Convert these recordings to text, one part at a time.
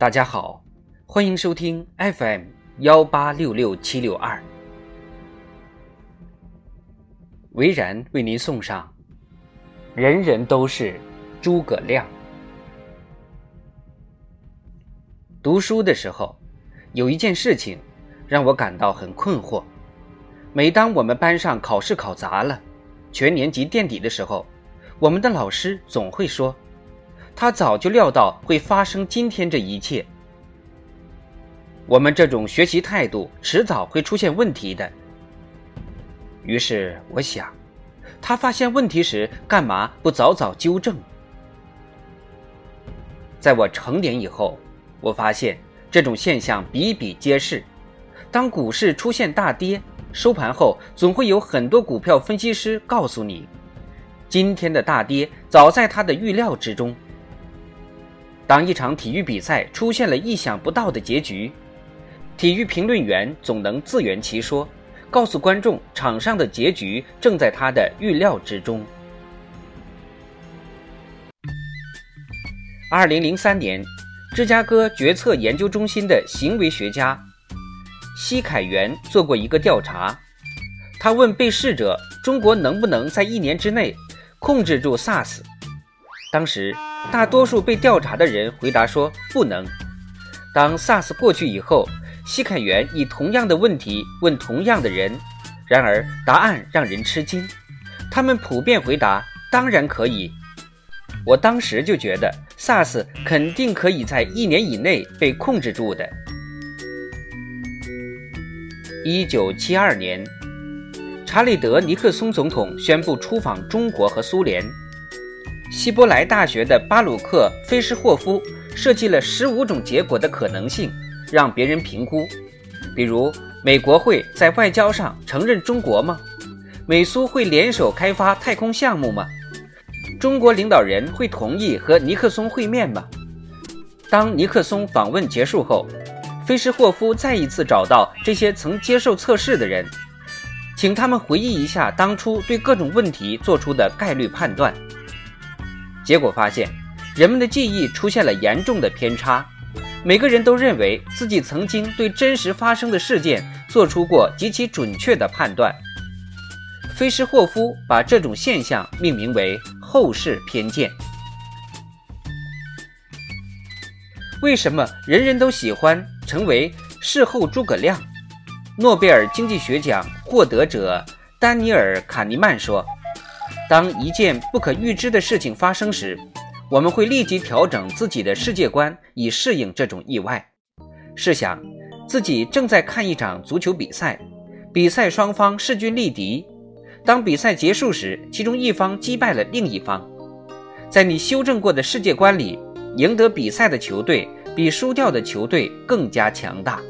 大家好，欢迎收听 FM 幺八六六七六二，维然为您送上《人人都是诸葛亮》。读书的时候，有一件事情让我感到很困惑。每当我们班上考试考砸了，全年级垫底的时候，我们的老师总会说。他早就料到会发生今天这一切。我们这种学习态度迟早会出现问题的。于是我想，他发现问题时干嘛不早早纠正？在我成年以后，我发现这种现象比比皆是。当股市出现大跌，收盘后总会有很多股票分析师告诉你，今天的大跌早在他的预料之中。当一场体育比赛出现了意想不到的结局，体育评论员总能自圆其说，告诉观众场上的结局正在他的预料之中。二零零三年，芝加哥决策研究中心的行为学家西凯元做过一个调查，他问被试者：“中国能不能在一年之内控制住 SARS？” 当时。大多数被调查的人回答说不能。当 SARS 过去以后，西坎元以同样的问题问同样的人，然而答案让人吃惊。他们普遍回答当然可以。我当时就觉得 SARS 肯定可以在一年以内被控制住的。一九七二年，查理德尼克松总统宣布出访中国和苏联。希伯来大学的巴鲁克·菲什霍夫设计了十五种结果的可能性，让别人评估。比如，美国会在外交上承认中国吗？美苏会联手开发太空项目吗？中国领导人会同意和尼克松会面吗？当尼克松访问结束后，菲什霍夫再一次找到这些曾接受测试的人，请他们回忆一下当初对各种问题做出的概率判断。结果发现，人们的记忆出现了严重的偏差。每个人都认为自己曾经对真实发生的事件做出过极其准确的判断。菲什霍夫把这种现象命名为“后世偏见”。为什么人人都喜欢成为事后诸葛亮？诺贝尔经济学奖获得者丹尼尔·卡尼曼说。当一件不可预知的事情发生时，我们会立即调整自己的世界观，以适应这种意外。试想，自己正在看一场足球比赛，比赛双方势均力敌。当比赛结束时，其中一方击败了另一方。在你修正过的世界观里，赢得比赛的球队比输掉的球队更加强大。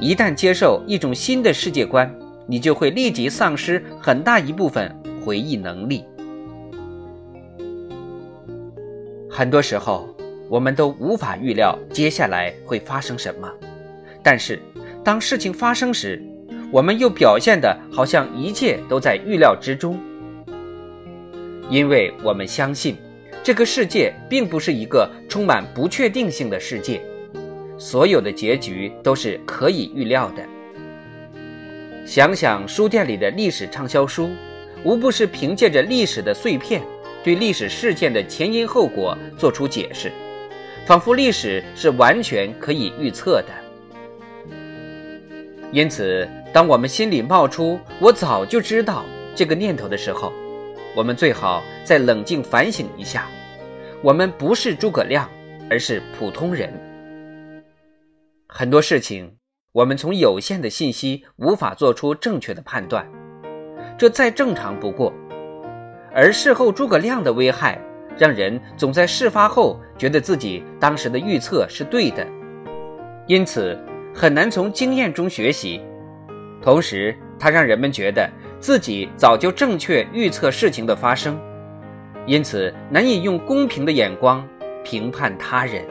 一旦接受一种新的世界观，你就会立即丧失很大一部分。回忆能力，很多时候我们都无法预料接下来会发生什么。但是，当事情发生时，我们又表现的好像一切都在预料之中，因为我们相信这个世界并不是一个充满不确定性的世界，所有的结局都是可以预料的。想想书店里的历史畅销书。无不是凭借着历史的碎片，对历史事件的前因后果做出解释，仿佛历史是完全可以预测的。因此，当我们心里冒出“我早就知道”这个念头的时候，我们最好再冷静反省一下：我们不是诸葛亮，而是普通人。很多事情，我们从有限的信息无法做出正确的判断。这再正常不过，而事后诸葛亮的危害，让人总在事发后觉得自己当时的预测是对的，因此很难从经验中学习。同时，它让人们觉得自己早就正确预测事情的发生，因此难以用公平的眼光评判他人。